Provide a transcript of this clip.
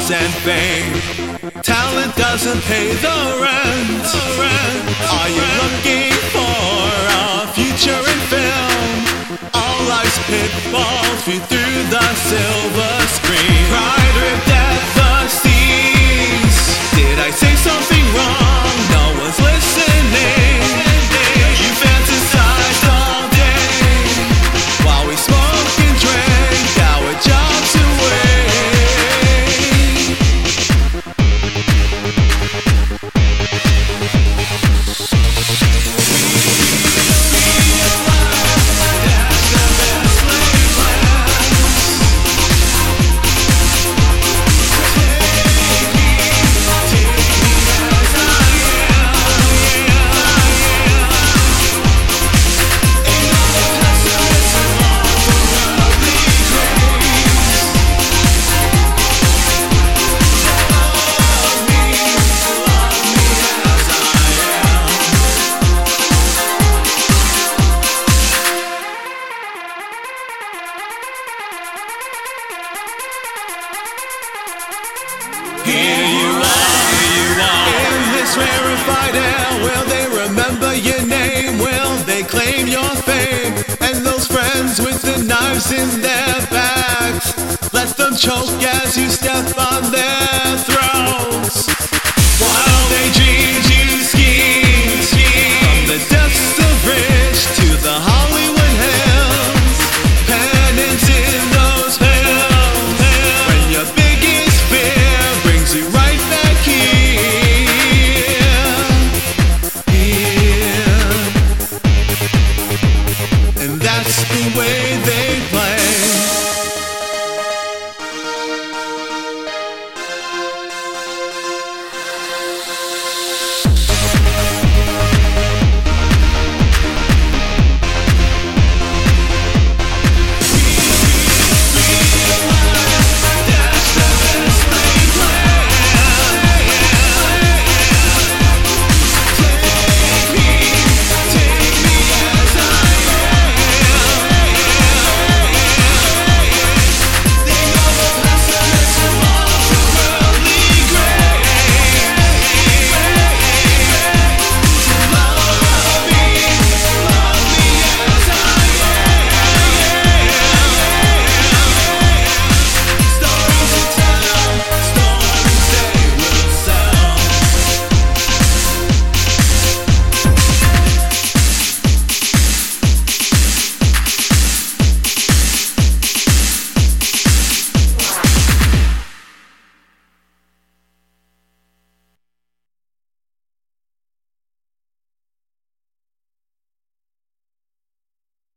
dollars and fame. Talent doesn't pay the rent. Are you looking for a future in film? All life's pitfalls view through the silver screen. Choke as you step on their